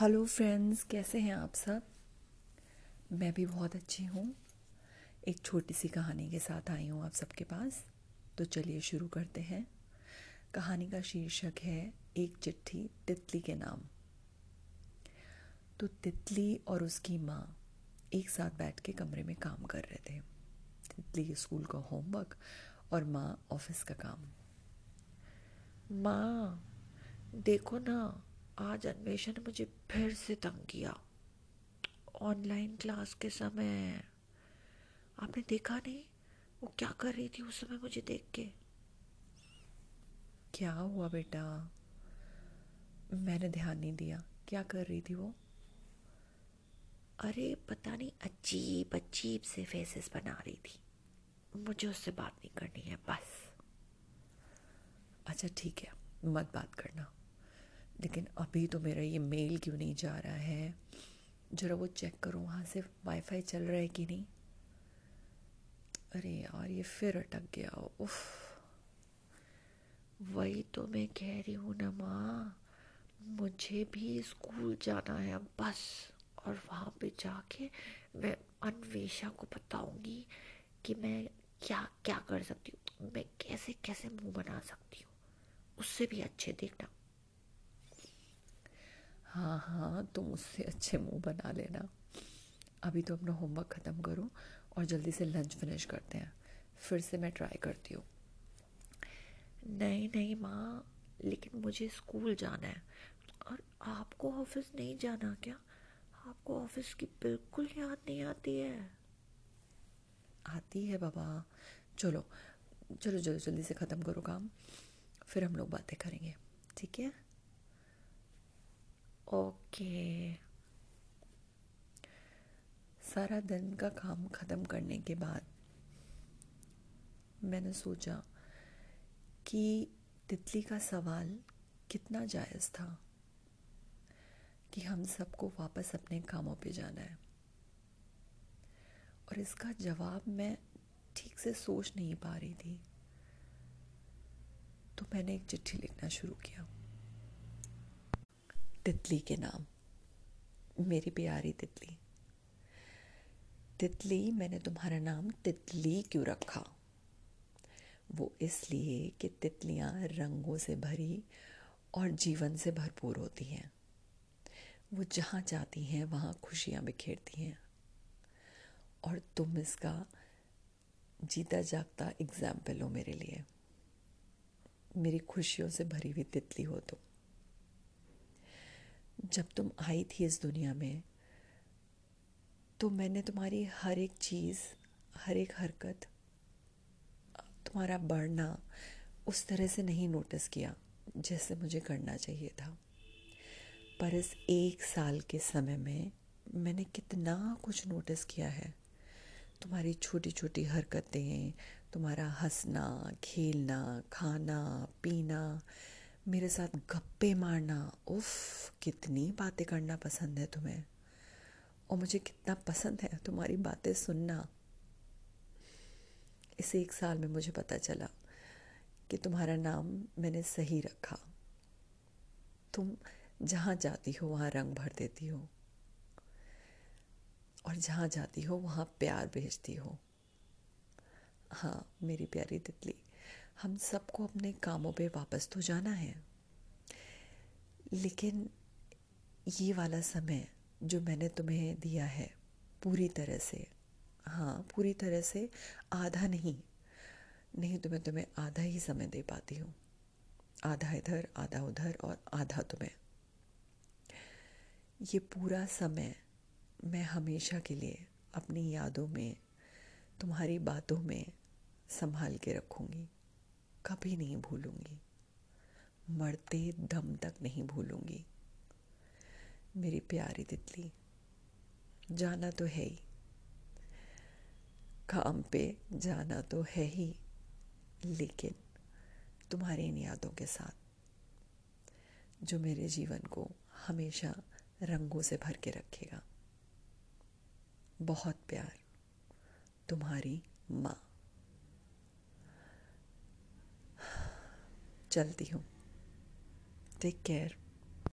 Hello friends, कैसे हैं आप सब? मैं भी बहुत अच्छी हूँ। एक छोटी सी कहानी के साथ आई हूँ आप सबके पास। तो चलिए शुरू करते हैं। कहानी का शीर्षक है, एक चिट्ठी तितली के नाम। तो तितली और उसकी माँ एक साथ बैठ के कमरे में काम कर रहे थे। तितली स्कूल का होमवर्क और माँ ऑफ़िस का काम। माँ, देखो ना आज अन्वेषा ने मुझे फिर से तंग किया। ऑनलाइन क्लास के समय। आपने देखा नहीं? वो क्या कर रही थी उस समय मुझे देख के? क्या हुआ बेटा? मैंने ध्यान नहीं दिया। क्या कर रही थी वो? अरे पता नहीं अजीब अजीब से फेसेस बना रही थी। मुझे उससे बात नहीं करनी है बस। अच्छा ठीक है। मत बात करना। लेकिन अभी तो मेरा ये मेल क्यों नहीं जा रहा है? ज़रा वो चेक करो वहाँ से वाईफाई चल रहा है कि नहीं? अरे यार, ये फिर अटक गया। उफ। वही तो मैं कह रही हूँ ना माँ, मुझे भी स्कूल जाना है बस। और वहाँ पे जाके मैं अन्वेषा को बताऊँगी कि मैं क्या क्या कर सकती हूँ। मैं कैसे कैसे मुँह बना सकती हूँ। उससे भी अच्छे देखना। हाँ हाँ तुम उससे अच्छे मुँह बना लेना। अभी तो अपना होमवर्क ख़त्म करो और जल्दी से लंच फिनिश करते हैं। फिर से मैं ट्राई करती हूँ। नहीं नहीं माँ, लेकिन मुझे स्कूल जाना है। और आपको ऑफ़िस नहीं जाना क्या? आपको ऑफ़िस की बिल्कुल याद नहीं आती है। आती है बाबा। चलो चलो, जल्दी जल्दी से ख़त्म करो काम। फिर हम लोग बातें करेंगे। ठीक है? ओके। सारा दिन का काम ख़त्म करने के बाद मैंने सोचा कि तितली का सवाल कितना जायज़ था कि हम सबको वापस अपने कामों पे जाना है। और इसका जवाब मैं ठीक से सोच नहीं पा रही थी। तो मैंने एक चिट्ठी लिखना शुरू किया। तितली के नाम। मेरी प्यारी तितली। तितली, मैंने तुम्हारा नाम तितली क्यों रखा? वो इसलिए कि तितलियाँ रंगों से भरी और जीवन से भरपूर होती हैं। वो जहाँ जाती हैं, वहाँ खुशियाँ बिखेरती हैं। और तुम इसका जीता जागता एग्ज़ाम्पल हो मेरे लिए। मेरी खुशियों से भरी हुई तितली हो तुम। जब तुम आई थी इस दुनिया में तो मैंने तुम्हारी हर एक चीज़, हर एक हरकत, तुम्हारा बढ़ना उस तरह से नहीं नोटिस किया जैसे मुझे करना चाहिए था। पर इस एक साल के समय में मैंने कितना कुछ नोटिस किया है। तुम्हारी छोटी छोटी हरकतें, तुम्हारा हंसना, खेलना, खाना, पीना मेरे साथ गप्पे मारना, उफ, कितनी बातें करना पसंद है तुम्हें। और मुझे कितना पसंद है तुम्हारी बातें सुनना। इस एक साल में मुझे पता चला कि तुम्हारा नाम मैंने सही रखा। तुम जहाँ जाती हो, वहाँ रंग भर देती हो। और जहाँ जाती हो, वहाँ प्यार भेजती हो। हाँ मेरी प्यारी तितली, हम सबको अपने कामों पे वापस तो जाना है। लेकिन ये वाला समय जो मैंने तुम्हें दिया है, पूरी तरह से हाँ पूरी तरह से आधा नहीं नहीं तो मैं तुम्हें आधा ही समय दे पाती हूँ। आधा इधर, आधा उधर और आधा तुम्हें। ये पूरा समय मैं हमेशा के लिए अपनी यादों में, तुम्हारी बातों में संभाल के रखूँगी। कभी नहीं भूलूँगी। मरते दम तक नहीं भूलूँगी। मेरी प्यारी तितली, जाना तो है ही। काम पे जाना तो है ही, लेकिन तुम्हारी इन यादों के साथ, जो मेरे जीवन को हमेशा रंगों से भर के रखेगा। बहुत प्यार, तुम्हारी माँ। चलती हूँ। Take care